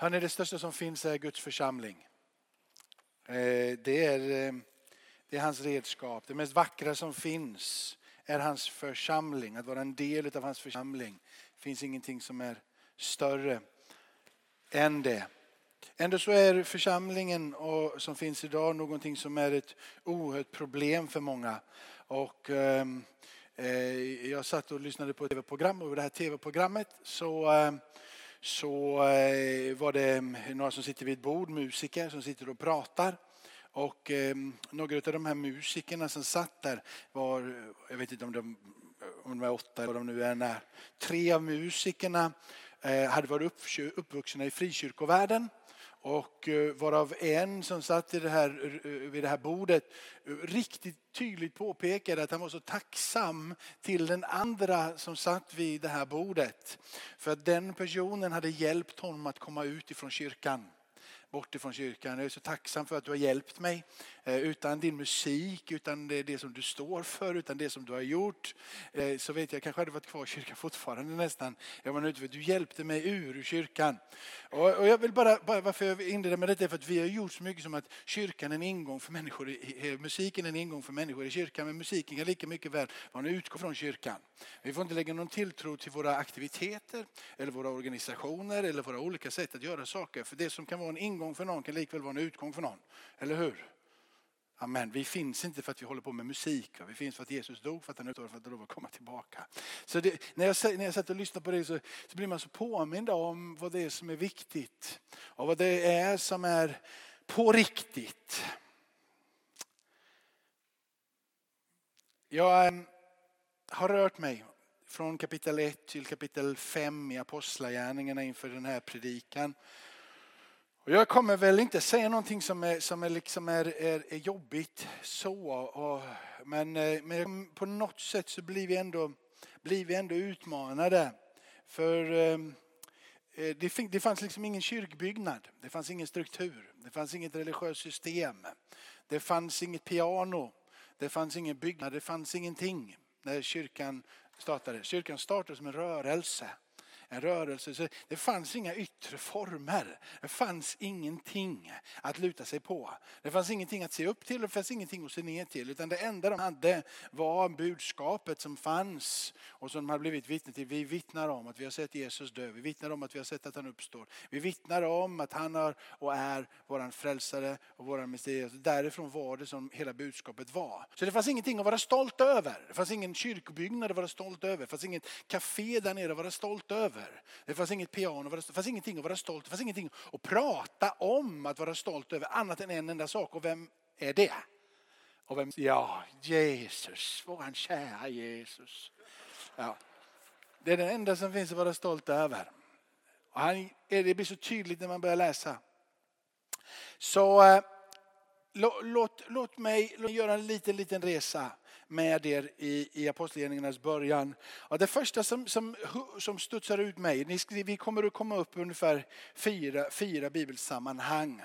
Hörrni, det största som finns är Guds församling. Eh, det är, eh, det är hans redskap. Det mest vackra som finns är hans församling. Att vara en del av hans församling. Det finns ingenting som är större än det. Ändå så är församlingen och, som finns idag någonting som är ett oerhört problem för många. Och, ehm, eh, jag satt och lyssnade på ett tv-program och det här tv-programmet så eh, så eh, var det mm, några som sitter vid ett bord, musiker som sitter och pratar. Och ehm, några av de här musikerna som satt där var, jag vet inte om de, om de är åtta eller vad de nu är, när. tre av musikerna eh, hade varit uppvuxna i frikyrkovärlden. Och eh, varav en som satt i det här, eh, vid det här bordet eh, riktigt tydligt påpekade att han var så tacksam till den andra som satt vid det här bordet. För att den personen hade hjälpt honom att komma ut ifrån kyrkan bort ifrån kyrkan. Jag är så tacksam för att du har hjälpt mig. Eh, utan din musik, utan det, det som du står för, utan det som du har gjort. Eh, så vet jag, jag kanske hade varit kvar i kyrkan fortfarande nästan. Jag var ute, du hjälpte mig ur, ur kyrkan. Och, och jag vill bara, bara, varför jag inleder med detta är för att vi har gjort så mycket som att kyrkan är en ingång för människor, i, eh, musiken är en ingång för människor i kyrkan. Men musiken kan lika mycket väl vara en utgå från kyrkan. Vi får inte lägga någon tilltro till våra aktiviteter eller våra organisationer eller våra olika sätt att göra saker. För det som kan vara en ingång för någon kan likväl vara en utgång för någon. Eller hur? Amen. Vi finns inte för att vi håller på med musik. Vi finns för att Jesus dog för att han utdog för att lov att komma tillbaka. Så det, när, jag, när jag satt och lyssnade på det så, så blir man så påmind om vad det är som är viktigt. Och vad det är som är på riktigt. Jag ehm, har rört mig från kapitel 1 till kapitel 5 i Apostlagärningarna inför den här predikan. Och jag kommer väl inte säga någonting som är, som är, liksom är, är, är jobbigt så. Och, men, eh, men på något sätt så blir vi ändå, blir vi ändå utmanade. För ehm, eh, det, det fanns liksom ingen kyrkbyggnad. Det fanns ingen struktur. Det fanns inget religiöst system. Det fanns inget piano. Det fanns ingen byggnad. Det fanns ingenting när kyrkan startade. Kyrkan startade som en rörelse en rörelse. Så det fanns inga yttre former. Det fanns ingenting att luta sig på. Det fanns ingenting att se upp till och det fanns ingenting att se ner till. Utan det enda de hade var budskapet som fanns och som de hade blivit vittne till. Vi vittnar om att vi har sett Jesus dö. Vi vittnar om att vi har sett att han uppstår. Vi vittnar om att han har och är vår frälsare och vår Messias. Därifrån var det som hela budskapet var. Så det fanns ingenting att vara stolt över. Det fanns ingen kyrkbyggnad att vara stolt över. Det fanns inget café där nere att vara stolt över över. Det fanns inget piano, det fanns ingenting att vara stolt Det fanns ingenting att prata om att vara stolt över annat än en enda sak. Och vem är det? Och vem, ja, Jesus, våran kära Jesus. Ja. Det är den enda som finns att vara stolt över. Och han, det blir så tydligt när man börjar läsa. Så eh, låt, låt, mig, låt mig göra en liten, liten resa med er i, i Apostlagärningarnas början. Ja, det första som, som, som studsar ut mig, ni, vi kommer att komma upp ungefär fyra, fyra bibelsammanhang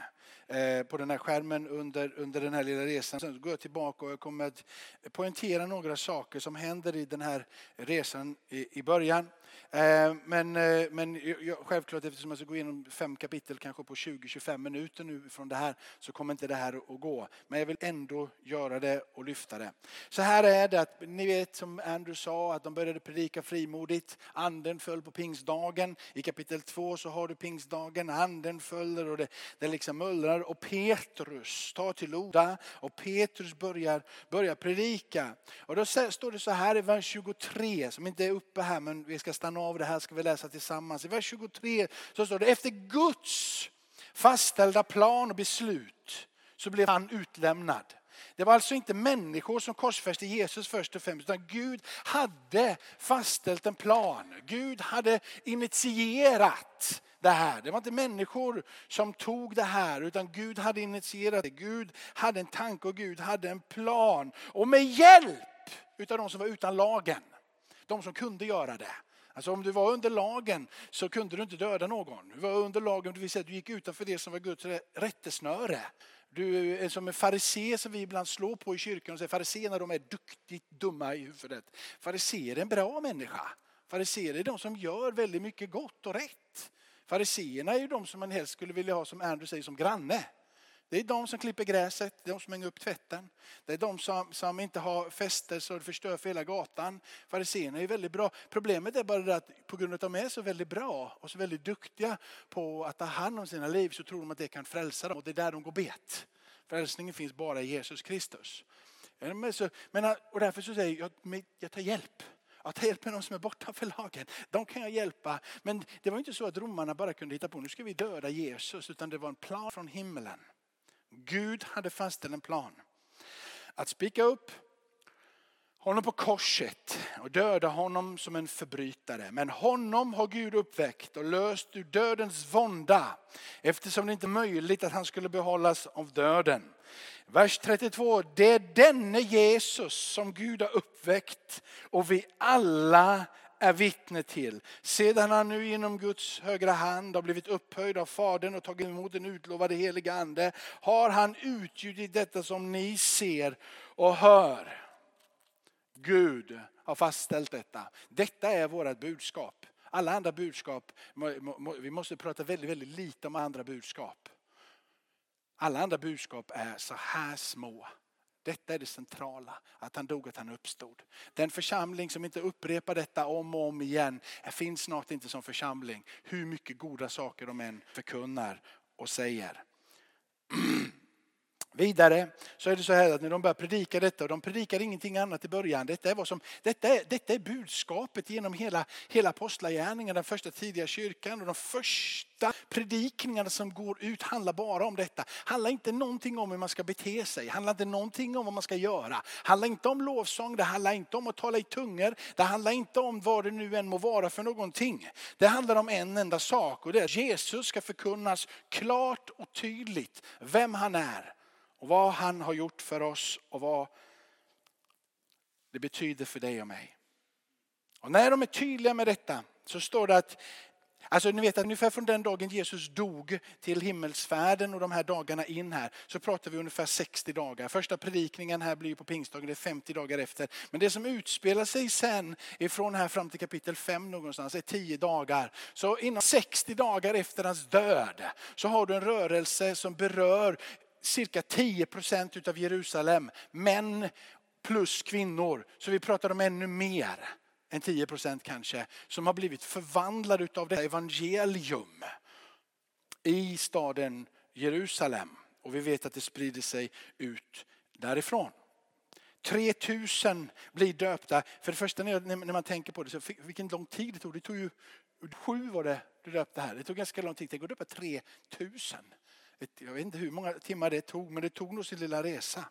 eh, på den här skärmen under, under den här lilla resan. Sen går jag tillbaka och jag kommer att poängtera några saker som händer i den här resan i, i början. Eh, men, eh, men självklart eftersom jag ska gå igenom fem kapitel kanske på 20-25 minuter nu från det här så kommer inte det här att gå. Men jag vill ändå göra det och lyfta det. Så här är det att ni vet som Andrew sa att de började predika frimodigt. Anden föll på pingstdagen. I kapitel 2 så har du pingstdagen. Anden följer och det, det liksom mullrar. Och Petrus tar till orda och Petrus börjar, börjar predika. Och då står det så här i vers 23 som inte är uppe här men vi ska stanna av det här ska vi läsa tillsammans. I vers 23 så står det efter Guds fastställda plan och beslut så blev han utlämnad. Det var alltså inte människor som korsfäste Jesus först och främst, utan Gud hade fastställt en plan. Gud hade initierat det här. Det var inte människor som tog det här, utan Gud hade initierat det. Gud hade en tanke och Gud hade en plan. Och med hjälp utav de som var utan lagen, de som kunde göra det, Alltså om du var under lagen så kunde du inte döda någon. Du var under lagen, det vill säga du gick utanför det som var Guds rättesnöre. Du är som en farisé som vi ibland slår på i kyrkan och säger fariséerna de är duktigt dumma i huvudet. Fariséer är en bra människa. Fariséer är de som gör väldigt mycket gott och rätt. Fariséerna är ju de som man helst skulle vilja ha som Andrew säger som granne. Det är de som klipper gräset, det är de som hänger upp tvätten. Det är de som, som inte har fester så det förstör för hela gatan. Fariséerna är väldigt bra. Problemet är bara det att på grund av att de är så väldigt bra och så väldigt duktiga på att ta hand om sina liv så tror de att det kan frälsa dem och det är där de går bet. Frälsningen finns bara i Jesus Kristus. Men, och därför så säger jag, jag tar hjälp. Jag tar hjälp med de som är bortanför lagen. De kan jag hjälpa. Men det var inte så att romarna bara kunde hitta på, nu ska vi döda Jesus. Utan det var en plan från himlen. Gud hade fastställt en plan. Att spika upp honom på korset och döda honom som en förbrytare. Men honom har Gud uppväckt och löst ur dödens vånda eftersom det inte är möjligt att han skulle behållas av döden. Vers 32. Det är denne Jesus som Gud har uppväckt och vi alla är vittne till. Sedan han nu genom Guds högra hand har blivit upphöjd av Fadern och tagit emot den utlovade heliga Ande har han utgjutit detta som ni ser och hör. Gud har fastställt detta. Detta är vårt budskap. Alla andra budskap, vi måste prata väldigt, väldigt lite om andra budskap. Alla andra budskap är så här små. Detta är det centrala, att han dog, att han uppstod. Den församling som inte upprepar detta om och om igen finns snart inte som församling. Hur mycket goda saker de än förkunnar och säger. Vidare så är det så här att när de börjar predika detta, och de predikar ingenting annat i början. Detta är, vad som, detta är, detta är budskapet genom hela, hela apostlagärningen, den första tidiga kyrkan. Och de första predikningarna som går ut handlar bara om detta. Handlar inte någonting om hur man ska bete sig, handlar inte någonting om vad man ska göra. Handlar inte om lovsång, det handlar inte om att tala i tungor. Det handlar inte om vad det nu än må vara för någonting. Det handlar om en enda sak och det är att Jesus ska förkunnas klart och tydligt vem han är och vad han har gjort för oss och vad det betyder för dig och mig. Och när de är tydliga med detta så står det att Alltså ni vet att ungefär från den dagen Jesus dog till himmelsfärden och de här dagarna in här så pratar vi ungefär 60 dagar. Första predikningen här blir på pingstdagen, det är 50 dagar efter. Men det som utspelar sig sen ifrån här fram till kapitel 5 någonstans är 10 dagar. Så inom 60 dagar efter hans död så har du en rörelse som berör cirka 10 procent av Jerusalem. Män plus kvinnor. Så vi pratar om ännu mer än 10 procent kanske. Som har blivit förvandlade av det evangelium i staden Jerusalem. Och vi vet att det sprider sig ut därifrån. 3000 blir döpta. För det första när man tänker på det, så vilken lång tid det tog. Det tog ju sju var det du döpte här. Det tog ganska lång tid. Tänk att döpa 3000 jag vet inte hur många timmar det tog, men det tog nog sin lilla resa.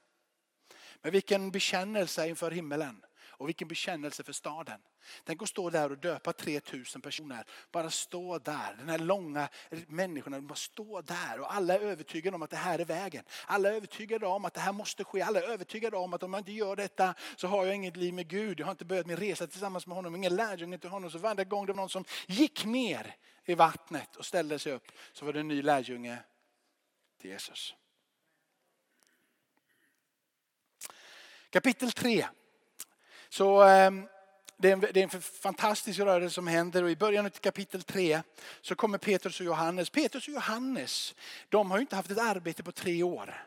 Men vilken bekännelse inför himmelen och vilken bekännelse för staden. Tänk att stå där och döpa 3000 personer. Bara stå där, den här långa människorna, bara stå där och alla är övertygade om att det här är vägen. Alla är övertygade om att det här måste ske. Alla är övertygade om att om jag inte gör detta så har jag inget liv med Gud. Jag har inte börjat min resa tillsammans med honom, ingen lärjunge till honom. Så varje gång det var någon som gick ner i vattnet och ställde sig upp så var det en ny lärjunge till Jesus. Kapitel 3. Så ehm, det är, en, det är en fantastisk rörelse som händer och i början av kapitel 3 så kommer Petrus och Johannes. Petrus och Johannes, de har ju inte haft ett arbete på tre år.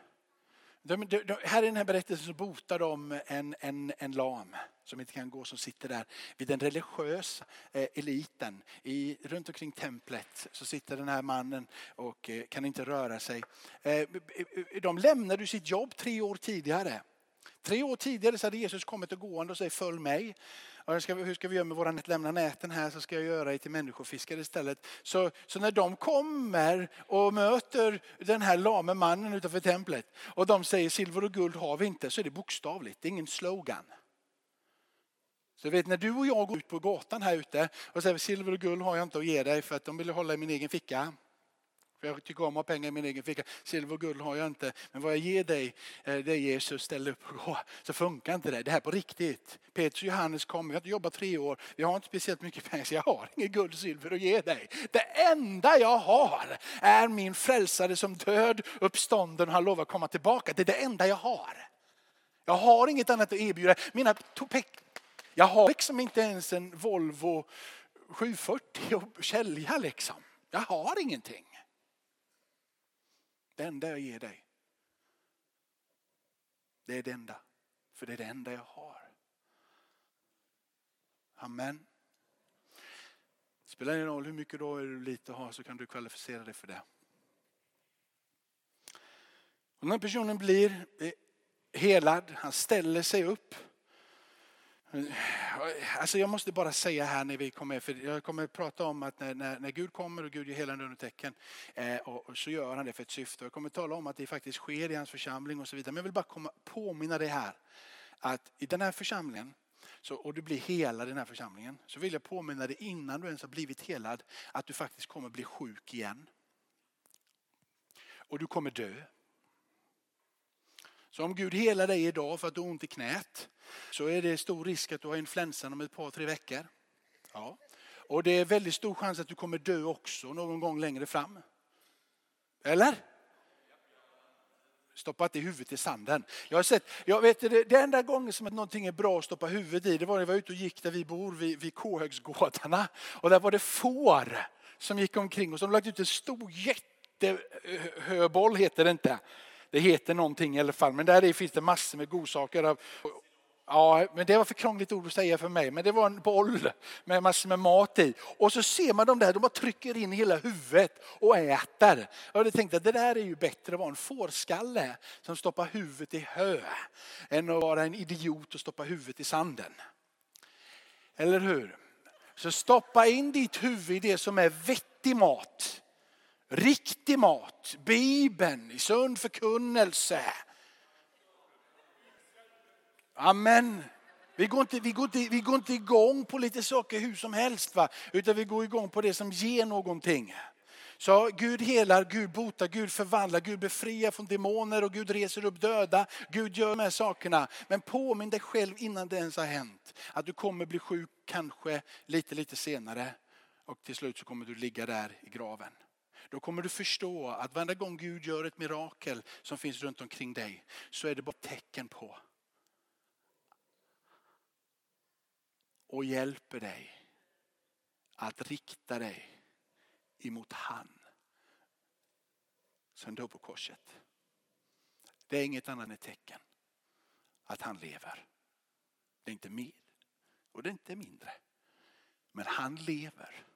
De, de, de, här i den här berättelsen så botar de en, en, en lam som inte kan gå som sitter där vid den religiösa eh, eliten. I, runt omkring templet så sitter den här mannen och eh, kan inte röra sig. Eh, de lämnade sitt jobb tre år tidigare. Tre år tidigare så hade Jesus kommit och gående och säger följ mig hur ska, hur ska vi göra med våra nät? Lämna näten här så ska jag göra er till människofiskare istället. Så, så när de kommer och möter den här lame mannen utanför templet och de säger silver och guld har vi inte så är det bokstavligt, det är ingen slogan. Så vet när du och jag går ut på gatan här ute och säger silver och guld har jag inte att ge dig för att de vill hålla i min egen ficka. För jag tycker om att ha pengar i min egen ficka. Silver och guld har jag inte. Men vad jag ger dig, eh, det är Jesus ställer upp och gå. Så funkar inte det. Det här är på riktigt. Petrus och Johannes kommer, vi har inte jobbat tre år. Vi har inte speciellt mycket pengar så jag har inget guld och silver att ge dig. Det enda jag har är min frälsare som död, uppstånden och har lovat att komma tillbaka. Det är det enda jag har. Jag har inget annat att erbjuda. Mina jag har liksom inte ens en Volvo 740 och sälja liksom. Jag har ingenting. Det enda jag ger dig, det är det enda. För det är det enda jag har. Amen. Det spelar ingen roll hur mycket då du lite har så kan du kvalificera dig för det. Och när personen blir eh, helad, han ställer sig upp. Alltså jag måste bara säga här när vi kommer, för jag kommer att prata om att när, när, när Gud kommer och Gud ger helande undertecken eh, och, och, så gör han det för ett syfte. Jag kommer att tala om att det faktiskt sker i hans församling och så vidare. Men jag vill bara komma, påminna dig här att i den här församlingen så, och du blir helad i den här församlingen så vill jag påminna dig innan du ens har blivit helad att du faktiskt kommer bli sjuk igen. Och du kommer dö. Så om Gud helar dig idag för att du har ont i knät så är det stor risk att du har influensan om ett par, tre veckor. Ja. Och det är väldigt stor chans att du kommer dö också någon gång längre fram. Eller? Stoppa inte huvudet i sanden. Jag har sett, jag vet, det, det enda gången som att någonting är bra att stoppa huvudet i det var när jag var ute och gick där vi bor vid, vid Kåhögsgårdarna. Och där var det får som gick omkring och som lagt ut en stor jättehöboll heter det inte. Det heter någonting i alla fall, men där finns det massor med godsaker. Av, Ja, men det var för krångligt ord att säga för mig. Men det var en boll med massor med mat i. Och så ser man dem där, de bara trycker in hela huvudet och äter. Jag hade tänkt att det där är ju bättre att vara en fårskalle som stoppar huvudet i hö. Än att vara en idiot och stoppa huvudet i sanden. Eller hur? Så stoppa in ditt huvud i det som är vettig mat. Riktig mat, Bibeln, i sund förkunnelse. Amen. Vi går, inte, vi, går inte, vi går inte igång på lite saker hur som helst, va? utan vi går igång på det som ger någonting. Så Gud helar, Gud botar, Gud förvandlar, Gud befriar från demoner och Gud reser upp döda. Gud gör de här sakerna. Men påminn dig själv innan det ens har hänt. Att du kommer bli sjuk kanske lite, lite senare. Och till slut så kommer du ligga där i graven. Då kommer du förstå att varenda gång Gud gör ett mirakel som finns runt omkring dig så är det bara tecken på och hjälper dig att rikta dig emot han som dog på korset. Det är inget annat än ett tecken att han lever. Det är inte mer och det är inte mindre. Men han lever.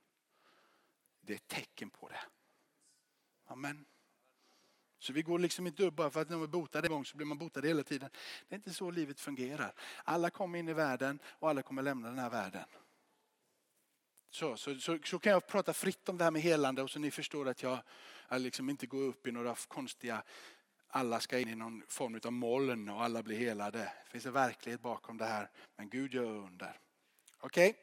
Det är ett tecken på det. Amen. Så vi går liksom inte upp bara för att när man är botad en gång så blir man botad hela tiden. Det är inte så livet fungerar. Alla kommer in i världen och alla kommer lämna den här världen. Så, så, så, så kan jag prata fritt om det här med helande och så ni förstår att jag, jag liksom inte går upp i några konstiga, alla ska in i någon form av moln och alla blir helade. Det finns en verklighet bakom det här, men Gud gör under. Okej?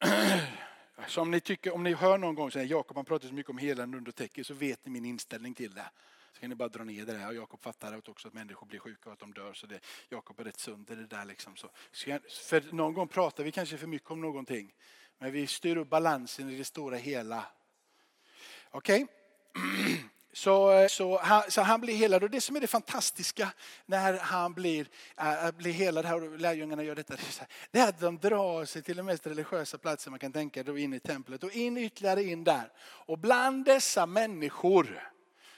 Okay? Så om ni, tycker, om ni hör någon gång att Jakob han pratar så mycket om helande under täcket så vet ni min inställning till det. Så kan ni bara dra ner det där. och Jakob fattar också att människor blir sjuka och att de dör. Så det, Jakob är rätt sund i det där. Liksom. Så, för någon gång pratar vi kanske för mycket om någonting. Men vi styr upp balansen i det stora hela. Okej? Okay? Så, så, han, så han blir helad och det som är det fantastiska när han blir, äh, blir helad här och lärjungarna gör detta. Det är att de drar sig till den mest religiösa platsen man kan tänka då in i templet och in ytterligare in där. Och bland dessa människor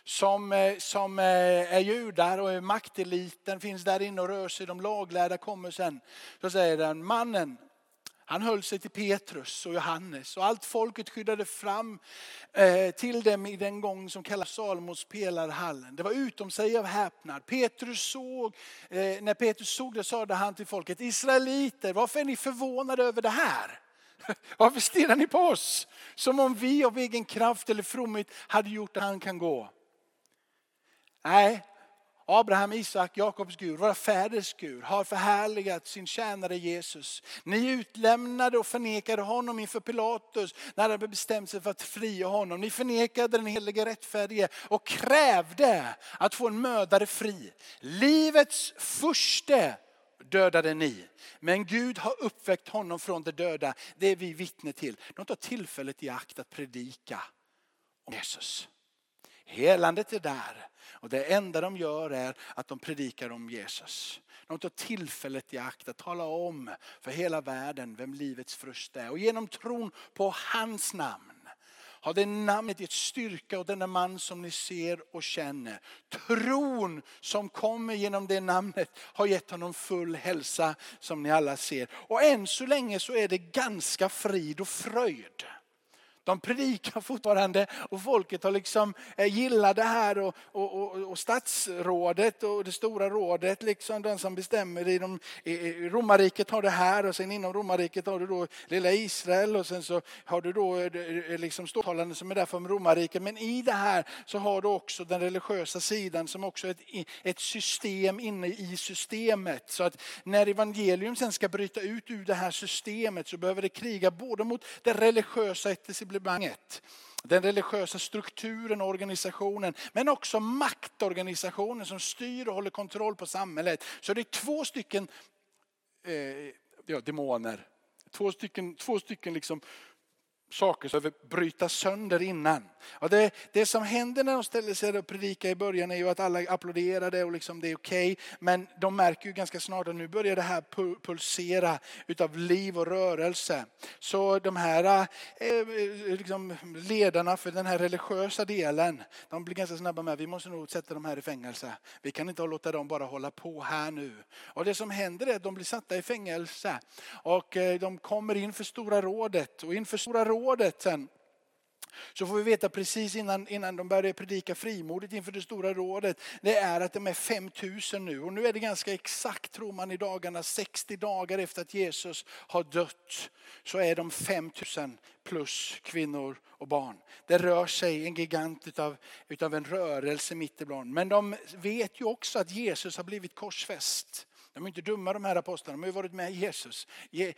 som, eh, som eh, är judar och är makteliten finns där inne och rör sig. De laglärda kommer sen. Så säger den mannen han höll sig till Petrus och Johannes och allt folket skyddade fram eh, till dem i den gång som kallas Salomos pelarhallen. Det var utom sig av häpnad. Petrus såg, eh, när Petrus såg det sade han till folket, Israeliter varför är ni förvånade över det här? Varför stirrar ni på oss? Som om vi av egen kraft eller fromhet hade gjort att han kan gå. Nej, Abraham, Isak, Jakobs Gud, våra fäders Gud, har förhärligat sin tjänare Jesus. Ni utlämnade och förnekade honom inför Pilatus när han hade bestämt sig för att fria honom. Ni förnekade den helige rättfärdige och krävde att få en mördare fri. Livets första dödade ni. Men Gud har uppväckt honom från de döda. Det är vi vittne till. De tar tillfället i akt att predika om Jesus. Helandet är där. Och det enda de gör är att de predikar om Jesus. De tar tillfället i akt att tala om för hela världen vem livets frust är. Och genom tron på hans namn har det namnet gett styrka åt denna man som ni ser och känner. Tron som kommer genom det namnet har gett honom full hälsa som ni alla ser. Och än så länge så är det ganska frid och fröjd. De predikar fortfarande och folket har liksom eh, gillat det här och, och, och, och statsrådet och det stora rådet, liksom den som bestämmer i, de, i romarriket har det här och sen inom romarriket har du då lilla Israel och sen så har du då eh, eh, liksom ståthållande som är där för romarriket. Men i det här så har du också den religiösa sidan som också är ett, ett system inne i systemet. Så att när evangelium sen ska bryta ut ur det här systemet så behöver det kriga både mot det religiösa etablissemanget. Den religiösa strukturen och organisationen. Men också maktorganisationen som styr och håller kontroll på samhället. Så det är två stycken eh, ja, demoner. Två stycken, två stycken liksom saker som behöver brytas sönder innan. Och det, det som händer när de ställer sig och predikar i början är ju att alla applåderar och liksom det är okej. Okay. Men de märker ju ganska snart att nu börjar det här pulsera utav liv och rörelse. Så de här eh, eh, liksom ledarna för den här religiösa delen, de blir ganska snabba med vi måste nog sätta dem här i fängelse. Vi kan inte låta dem bara hålla på här nu. Och det som händer är att de blir satta i fängelse och eh, de kommer in för Stora rådet och inför Stora rådet rådet sen så får vi veta precis innan, innan de började predika frimodigt inför det stora rådet. Det är att de är 5000 nu. Och nu är det ganska exakt tror man i dagarna 60 dagar efter att Jesus har dött. Så är de 5000 plus kvinnor och barn. Det rör sig en gigant utav, utav en rörelse mitt ibland. Men de vet ju också att Jesus har blivit korsfäst. De är inte dumma de här apostlarna, de har ju varit med Jesus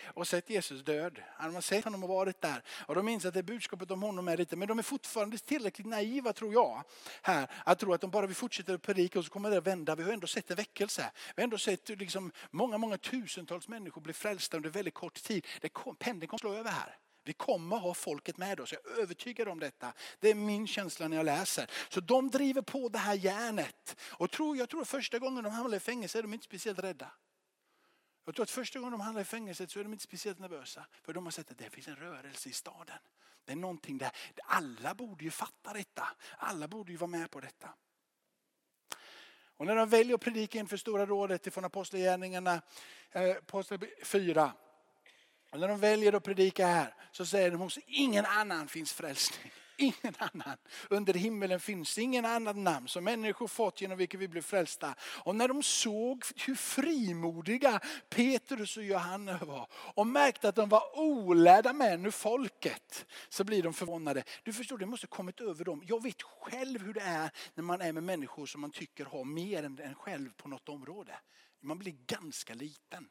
och sett Jesus död. De har sett honom och varit där. Och de inser att det budskapet om honom är lite, men de är fortfarande tillräckligt naiva tror jag. Här, att tro att de bara vi fortsätter att predika och så kommer det att vända. Vi har ändå sett en väckelse. Vi har ändå sett liksom många, många tusentals människor bli frälsta under väldigt kort tid. Det kom, pendeln kommer slå över här. Vi kommer ha folket med oss, jag är övertygad om detta. Det är min känsla när jag läser. Så de driver på det här järnet. Och tror, jag tror att första gången de hamnar i fängelse är de inte speciellt rädda. Jag tror att första gången de hamnar i fängelset så är de inte speciellt nervösa. För de har sett att det finns en rörelse i staden. Det är någonting där. Alla borde ju fatta detta. Alla borde ju vara med på detta. Och när de väljer att predika inför Stora rådet ifrån Apostlagärningarna, eh, Apostel 4, och när de väljer att predika här så säger de hos ingen annan finns frälsning. Ingen annan. Under himmelen finns ingen annan namn som människor fått genom vilket vi blev frälsta. Och när de såg hur frimodiga Petrus och Johanna var och märkte att de var olärda män ur folket så blir de förvånade. Du förstår, det måste kommit över dem. Jag vet själv hur det är när man är med människor som man tycker har mer än en själv på något område. Man blir ganska liten.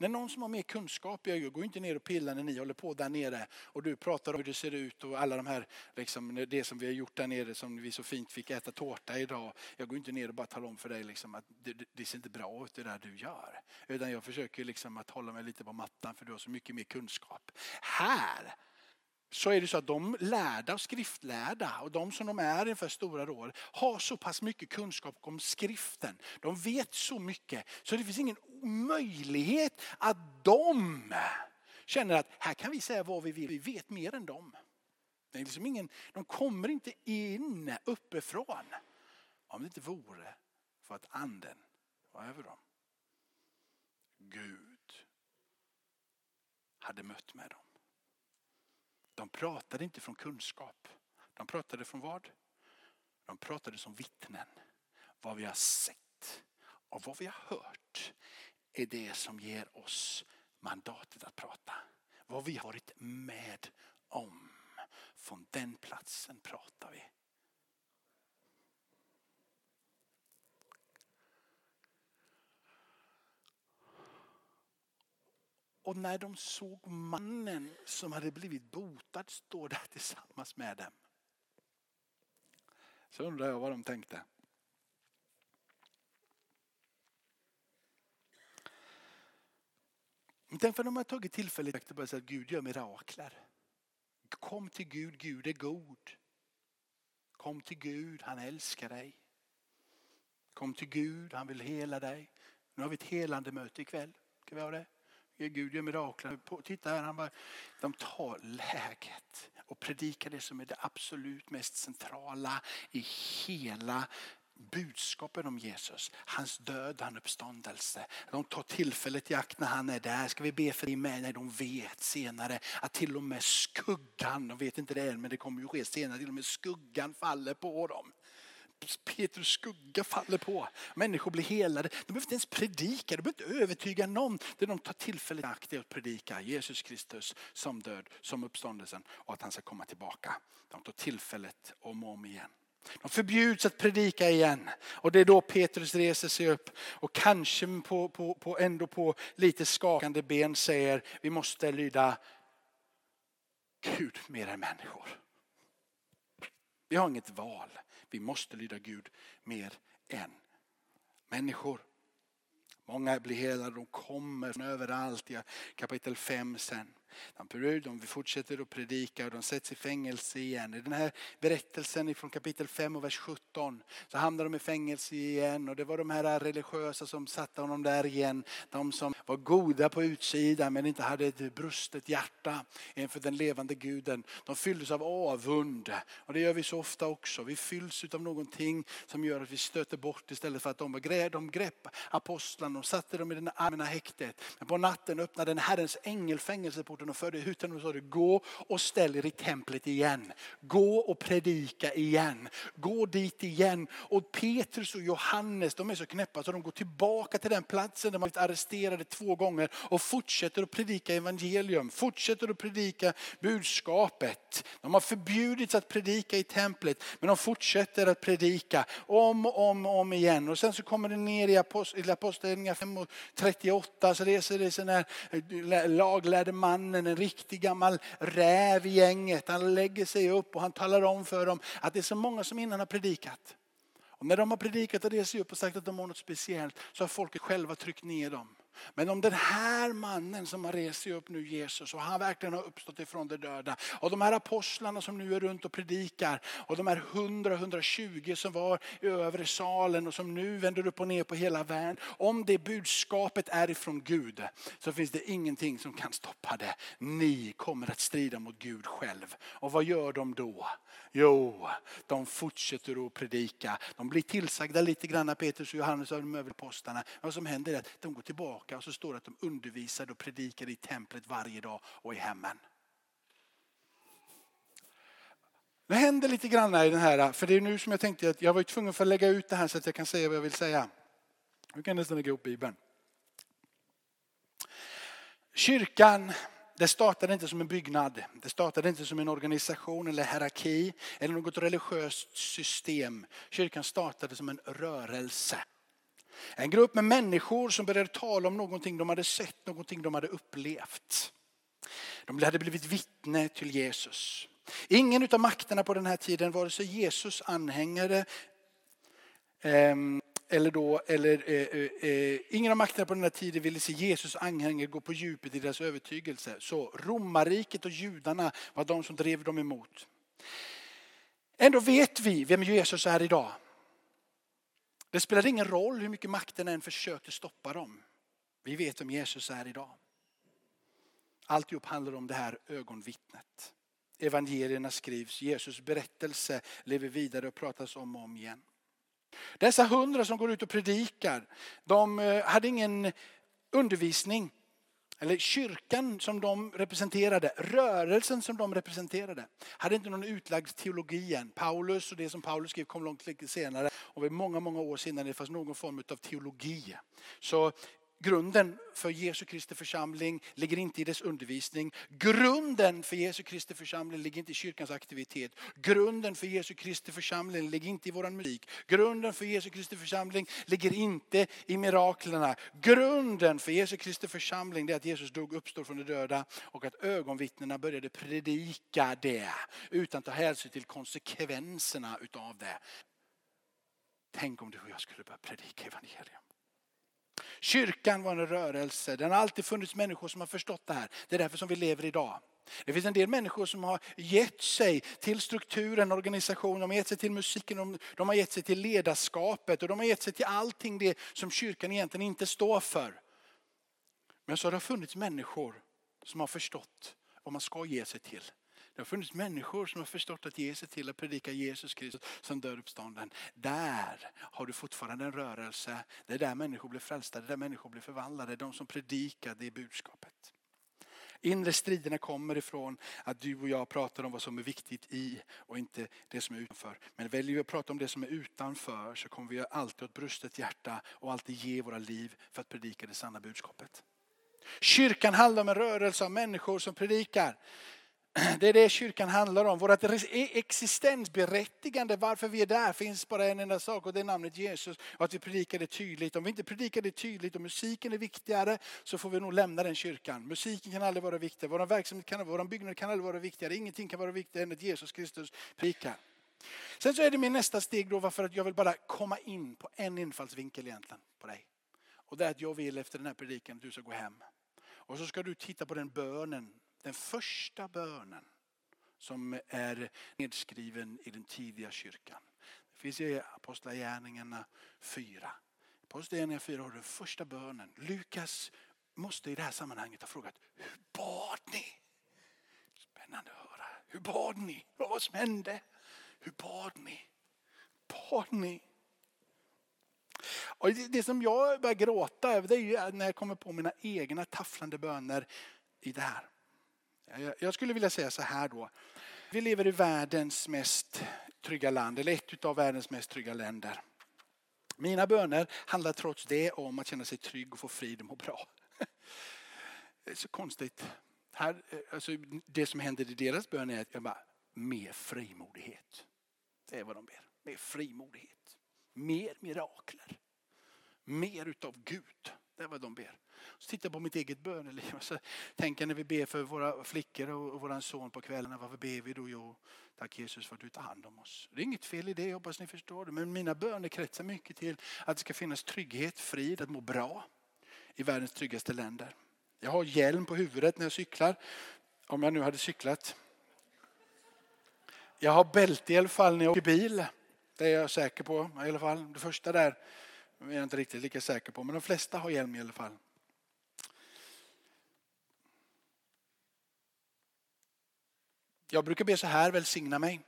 När någon som har mer kunskap, jag går inte ner och pillar när ni håller på där nere och du pratar om hur det ser ut och alla de här, liksom, det som vi har gjort där nere som vi så fint fick äta tårta idag. Jag går inte ner och bara talar om för dig liksom, att det, det, ser inte bra ut det där du gör. Utan jag försöker liksom att hålla mig lite på mattan för du har så mycket mer kunskap. Här så är det så att de lärda och skriftlärda och de som de är inför stora råd har så pass mycket kunskap om skriften. De vet så mycket så det finns ingen möjlighet att de känner att här kan vi säga vad vi vill, vi vet mer än dem. Det är liksom ingen, de kommer inte in uppifrån om det inte vore för att anden var över dem. Gud hade mött med dem. De pratade inte från kunskap. De pratade från vad? De pratade som vittnen. Vad vi har sett och vad vi har hört är det som ger oss mandatet att prata. Vad vi har varit med om. Från den platsen pratar vi. Och när de såg mannen som hade blivit botad stå där tillsammans med dem. Så undrar jag vad de tänkte. Tänk för de har tagit tillfället och börjat säga att Gud gör mirakler. Kom till Gud, Gud är god. Kom till Gud, han älskar dig. Kom till Gud, han vill hela dig. Nu har vi ett helande möte ikväll. Ska vi ha det? Gud gör mirakler. Titta här, han bara, de tar läget och predikar det som är det absolut mest centrala i hela budskapen om Jesus, hans död, hans uppståndelse. De tar tillfället i akt när han är där. Ska vi be för dig med? Nej, de vet senare att till och med skuggan, de vet inte det än men det kommer ju ske senare, till och med skuggan faller på dem. Petrus skugga faller på. Människor blir helade. De behöver inte ens predika, de behöver inte övertyga någon. Det de tar tillfället i akt är att predika Jesus Kristus som död, som uppståndelsen och att han ska komma tillbaka. De tar tillfället om och om igen. De förbjuds att predika igen. Och det är då Petrus reser sig upp och kanske på, på, på, ändå på lite skakande ben säger vi måste lyda Gud mer än människor. Vi har inget val. Vi måste lyda Gud mer än människor. Många blir helade, de kommer från överallt i kapitel 5 sen. De, de fortsätter att predika och de sätts i fängelse igen. I den här berättelsen från kapitel 5 och vers 17 så hamnar de i fängelse igen och det var de här religiösa som satte honom där igen. De som var goda på utsidan men inte hade ett brustet hjärta inför den levande guden. De fylldes av avund och det gör vi så ofta också. Vi fylls av någonting som gör att vi stöter bort istället för att de, de grepp apostlarna och satte dem i det allmänna häktet. Men på natten öppnade en Herrens ängel fängelseporten jorden och förde ut honom och sa gå och ställ er i templet igen. Gå och predika igen. Gå dit igen. Och Petrus och Johannes de är så knäppa så de går tillbaka till den platsen där man blivit arresterade två gånger och fortsätter att predika evangelium. Fortsätter att predika budskapet. De har förbjudits att predika i templet men de fortsätter att predika om och om, och om igen. Och sen så kommer det ner i Apostlagärningarna 5 och 38 så reser det sig här laglärde man mannen, en riktig gammal räv i gänget. Han lägger sig upp och han talar om för dem att det är så många som innan har predikat. Och när de har predikat och rest sig upp och sagt att de har något speciellt så har folket själva tryckt ner dem. Men om den här mannen som har rest sig upp nu, Jesus, och han verkligen har uppstått ifrån de döda. Och de här apostlarna som nu är runt och predikar. Och de här 100-120 som var i övre salen och som nu vänder upp och ner på hela världen. Om det budskapet är ifrån Gud så finns det ingenting som kan stoppa det. Ni kommer att strida mot Gud själv. Och vad gör de då? Jo, de fortsätter att predika. De blir tillsagda lite grann, Petrus och Johannes och de övriga apostlarna. Vad som händer är att de går tillbaka och så står det att de undervisade och predikade i templet varje dag och i hemmen. Det händer lite grann i den här, för det är nu som jag tänkte att jag var tvungen för att lägga ut det här så att jag kan säga vad jag vill säga. Nu kan jag nästan lägga ihop Bibeln. Kyrkan det startade inte som en byggnad, det startade inte som en organisation eller hierarki eller något religiöst system. Kyrkan startade som en rörelse. En grupp med människor som började tala om någonting de hade sett, någonting de hade upplevt. De hade blivit vittne till Jesus. Ingen av makterna på den här tiden, vare sig Jesus anhängare ehm, eller då, eller, eh, eh, eh ingen av makterna på den här tiden ville se Jesus anhängare gå på djupet i deras övertygelse. Så romarriket och judarna var de som drev dem emot. Ändå vet vi vem Jesus är idag. Det spelar ingen roll hur mycket makten än försökte stoppa dem. Vi vet vem Jesus är idag. Alltihop handlar om det här ögonvittnet. Evangelierna skrivs, Jesus berättelse lever vidare och pratas om och om igen. Dessa hundra som går ut och predikar, de eh, hade ingen undervisning. Eller kyrkan som de representerade, rörelsen som de representerade, hade inte någon utlagd teologi än. Paulus och det som Paulus skrev kom långt senare och var många, många år senare det fanns någon form av teologi. Så Grunden för Jesu Kristi församling ligger inte i dess undervisning. Grunden för Jesu Kristi församling ligger inte i kyrkans aktivitet. Grunden för Jesu Kristi församling ligger inte i våran musik. Grunden för Jesu Kristi församling ligger inte i miraklerna. Grunden för Jesu Kristi församling är att Jesus dog, uppstod från de döda och att ögonvittnena började predika det utan att ta hänsyn till konsekvenserna utav det. Tänk om du och jag skulle börja predika evangelium. Kyrkan var en rörelse. Det har alltid funnits människor som har förstått det här. Det är därför som vi lever idag. Det finns en del människor som har gett sig till strukturen, organisationen, de har gett sig till musiken, de har gett sig till ledarskapet och de har gett sig till allting det som kyrkan egentligen inte står för. Men så har det funnits människor som har förstått vad man ska ge sig till. Det har funnits människor som har förstått att ge sig till att predika Jesus Kristus som dör uppstånden. Där har du fortfarande en rörelse. Det är där människor blir frälsta, det är där människor blir förvandlade. De som predikar det budskapet. Inre striderna kommer ifrån att du och jag pratar om vad som är viktigt i och inte det som är utanför. Men väljer vi att prata om det som är utanför så kommer vi alltid att brustet hjärta och alltid ge våra liv för att predika det sanna budskapet. Kyrkan handlar om en rörelse av människor som predikar. Det är det kyrkan handlar om. Vårt e- existensberättigande, varför vi är där, finns bara en enda sak och det är namnet Jesus. Och att vi predikar det tydligt. Om vi inte predikar det tydligt och musiken är viktigare så får vi nog lämna den kyrkan. Musiken kan aldrig vara viktigare, vår verksamhet kan, vår byggnad kan aldrig vara viktigare. Ingenting kan vara viktigare än att Jesus Kristus predikar. Sen så är det min nästa steg då varför att jag vill bara komma in på en infallsvinkel egentligen på dig. Och det är att jag vill efter den här predikan att du ska gå hem. Och så ska du titta på den bönen den första bönen som är nedskriven i den tidiga kyrkan. Det finns i Apostlagärningarna 4. Apostlagärningarna 4 har den första bönen. Lukas måste i det här sammanhanget ha frågat, hur bad ni? Spännande att höra. Hur bad ni? Vad var som hände? Hur bad ni? Bad ni? Och det som jag börjar gråta över det är ju när jag kommer på mina egna tafflande böner i det här. Eh, jag skulle vilja säga så här då. Vi lever i världens mest trygga land, eller ett av världens mest trygga länder. Mina böner handlar trots det om att känna sig trygg och få frid och må bra. Det är så konstigt. Här, eh, alltså, det som händer i deras bön är att jag bara, mer frimodighet. Det är vad de ber. Mer frimodighet. Mer mirakler. Mer utav Gud. Det är vad de ber. Så tittar jag på mitt eget böneliv och så tänker när vi ber för våra flickor och vår son på kvällarna. Varför ber vi då? Jo, tack Jesus för att du tar hand om oss. Det är inget fel i det, jag hoppas ni förstår det. Men mina böner kretsar mycket till att det ska finnas trygghet, frid, att må bra i världens tryggaste länder. Jag har hjälm på huvudet när jag cyklar. Om jag nu hade cyklat. Jag har bälte i alla fall när jag åker bil. Det är jag säker på i alla fall. Det första där är jag inte riktigt lika säker på. Men de flesta har hjälm i alla fall. Jag brukar be så här, välsigna mig.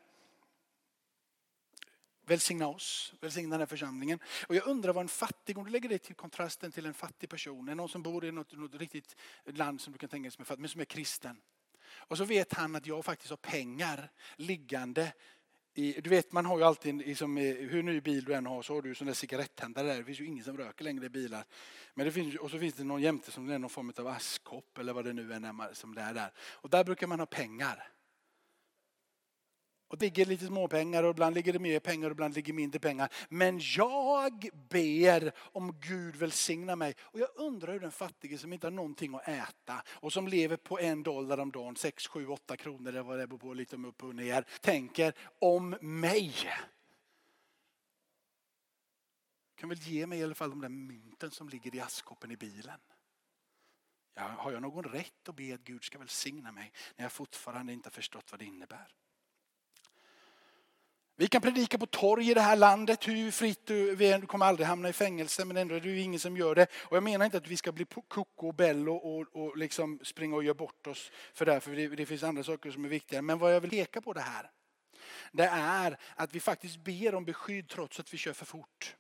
Välsigna oss, välsigna den här församlingen. Och jag undrar vad en fattig, om du lägger det till kontrasten till en fattig person, någon som bor i något, något riktigt land som du kan tänka dig som är fattig, men som är kristen. Och så vet han att jag faktiskt har pengar liggande i, du vet man har ju alltid, liksom, hur ny bil du än har så har du sån där cigarettändare där. Det finns ju ingen som röker längre i bilar. Men det finns, och så finns det någon jämte som är någon form av askkopp eller vad det nu är som det är där. Och där brukar man ha pengar. Och det ligger lite småpengar och ibland ligger det mer pengar och ibland ligger mindre pengar. Men jag ber om Gud välsigna mig. Och jag undrar hur den fattige som inte har någonting att äta och som lever på en dollar om dagen, 6, 7, 8 kronor eller vad det beror på, lite om upp och ner, tänker om mig. kan väl ge mig i alla fall de där mynten som ligger i askkoppen i bilen. Ja, har jag någon rätt att be att Gud ska välsigna mig när jag fortfarande inte har förstått vad det innebär? Vi kan predika på torg i det här landet hur fritt du, vi kommer aldrig hamna i fängelse men ändå är det ju ingen som gör det. Och jag menar inte att vi ska bli koko och bello och, och liksom springa och göra bort oss för det, för det, det finns andra saker som är viktigare. Men vad jag vill peka på det här, det är att vi faktiskt ber om beskydd trots att vi kör för fort.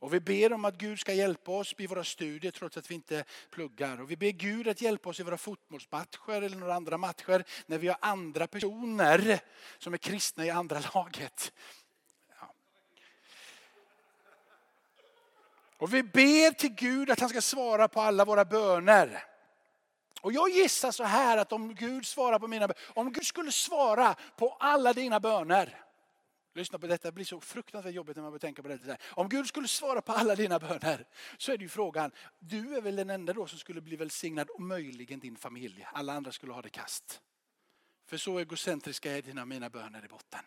Och vi ber om att Gud ska hjälpa oss i våra studier trots att vi inte pluggar. Och vi ber Gud att hjälpa oss i våra fotbollsmatcher eller några andra matcher när vi har andra personer som är kristna i andra laget. Ja. Och vi ber till Gud att han ska svara på alla våra böner. Och jag gissar så här att om Gud svarar på mina om Gud skulle svara på alla dina böner Lyssna på detta, det blir så fruktansvärt jobbigt när man börjar tänka på det. Om Gud skulle svara på alla dina böner så är det ju frågan, du är väl den enda då som skulle bli välsignad och möjligen din familj. Alla andra skulle ha det kast. För så egocentriska är dina mina böner i botten.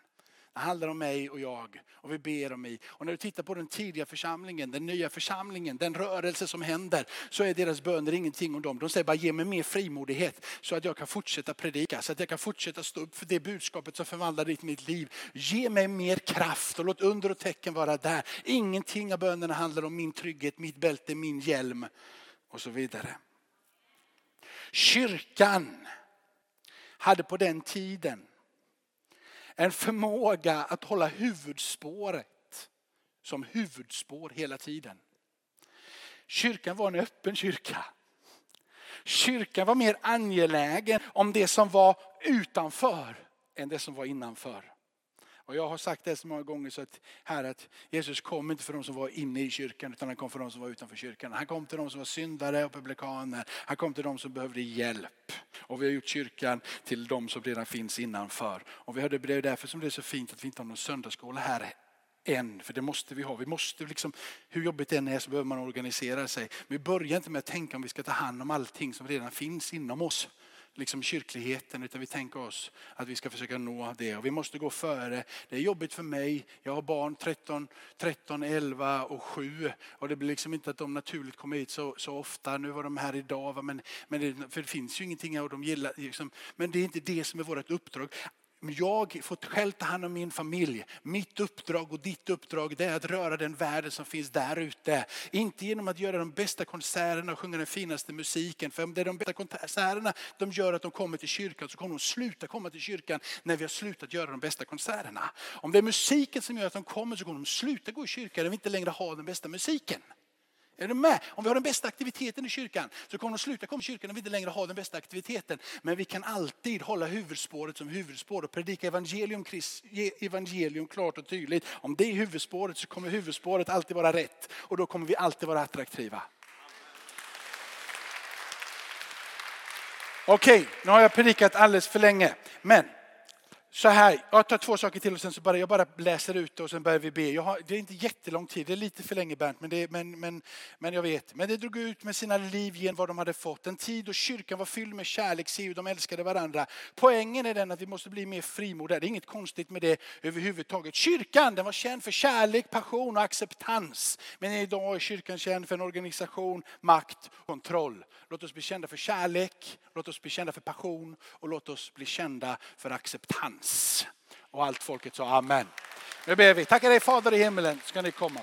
Det handlar om mig och jag och vi ber om mig. Och när du tittar på den tidiga församlingen, den nya församlingen, den rörelse som händer så är deras böner ingenting om dem. De säger bara ge mig mer frimodighet så att jag kan fortsätta predika, så att jag kan fortsätta stå upp för det budskapet som förvandlar ditt mitt liv. Ge mig mer kraft och låt under och tecken vara där. Ingenting av bönerna handlar om min trygghet, mitt bälte, min hjälm och så vidare. Kyrkan hade på den tiden en förmåga att hålla huvudspåret som huvudspår hela tiden. Kyrkan var en öppen kyrka. Kyrkan var mer angelägen om det som var utanför än det som var innanför. Och jag har sagt det så många gånger så att, här att Jesus kom inte för de som var inne i kyrkan utan han kom för de som var utanför kyrkan. Han kom till de som var syndare och publikaner. Han kom till de som behövde hjälp. Och vi har gjort kyrkan till de som redan finns innanför. Och vi hörde, det är därför som det är så fint att vi inte har någon söndagsskola här än, för det måste vi ha. Vi måste liksom, hur jobbigt det än är så behöver man organisera sig. Men Vi börjar inte med att tänka om vi ska ta hand om allting som redan finns inom oss liksom kyrkligheten utan vi tänker oss att vi ska försöka nå det. Och vi måste gå före. Det är jobbigt för mig. Jag har barn 13, 13 11 och 7 och det blir liksom inte att de naturligt kommer hit så, så ofta. Nu var de här idag men, men det, för det finns ju ingenting och de gillar liksom, Men det är inte det som är vårt uppdrag jag får själv ta hand om min familj. Mitt uppdrag och ditt uppdrag det är att röra den världen som finns där ute. Inte genom att göra de bästa konserterna och sjunga den finaste musiken. För om det är de bästa konserterna de gör att de kommer till kyrkan så kommer de sluta komma till kyrkan när vi har slutat göra de bästa konserterna. Om det är musiken som gör att de kommer så kommer de sluta gå i kyrkan när vi inte längre har den bästa musiken. Är du med? Om vi har den bästa aktiviteten i kyrkan så kommer de sluta komma i kyrkan om vi inte längre har den bästa aktiviteten. Men vi kan alltid hålla huvudspåret som huvudspår och predika evangelium, evangelium klart och tydligt. Om det är huvudspåret så kommer huvudspåret alltid vara rätt och då kommer vi alltid vara attraktiva. Okej, nu har jag predikat alldeles för länge. Men så här, jag tar två saker till och sen så bara, jag bara läser ut det och sen börjar vi be. Har, det är inte jättelång tid, det är lite för länge Bernt, men, det, men, men, men jag vet. Men det drog ut med sina liv genom vad de hade fått. En tid då kyrkan var fylld med kärlek, se hur de älskade varandra. Poängen är den att vi måste bli mer frimodiga. Det är inget konstigt med det överhuvudtaget. Kyrkan den var känd för kärlek, passion och acceptans. Men idag är kyrkan känd för en organisation, makt, kontroll. Låt oss bli kända för kärlek, låt oss bli kända för passion och låt oss bli kända för acceptans. Och allt folket sa amen. Nu ber vi. Tackar dig Fader i himmelen, ska ni komma.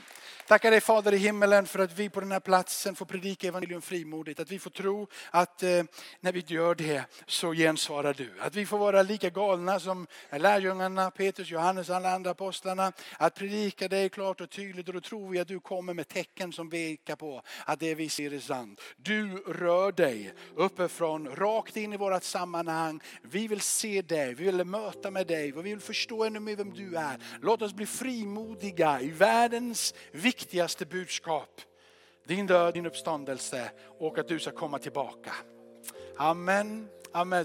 Tackar dig Fader i himmelen för att vi på den här platsen får predika evangelium frimodigt. Att vi får tro att eh, när vi gör det så gensvarar du. Att vi får vara lika galna som lärjungarna, Petrus, Johannes och alla andra apostlarna. Att predika dig klart och tydligt och då tror vi att du kommer med tecken som pekar på att det vi ser är sant. Du rör dig uppifrån rakt in i vårt sammanhang. Vi vill se dig, vi vill möta med dig och vi vill förstå ännu mer vem du är. Låt oss bli frimodiga i världens viktigaste viktigaste budskap. Din död, din uppståndelse och att du ska komma tillbaka. Amen. Amen.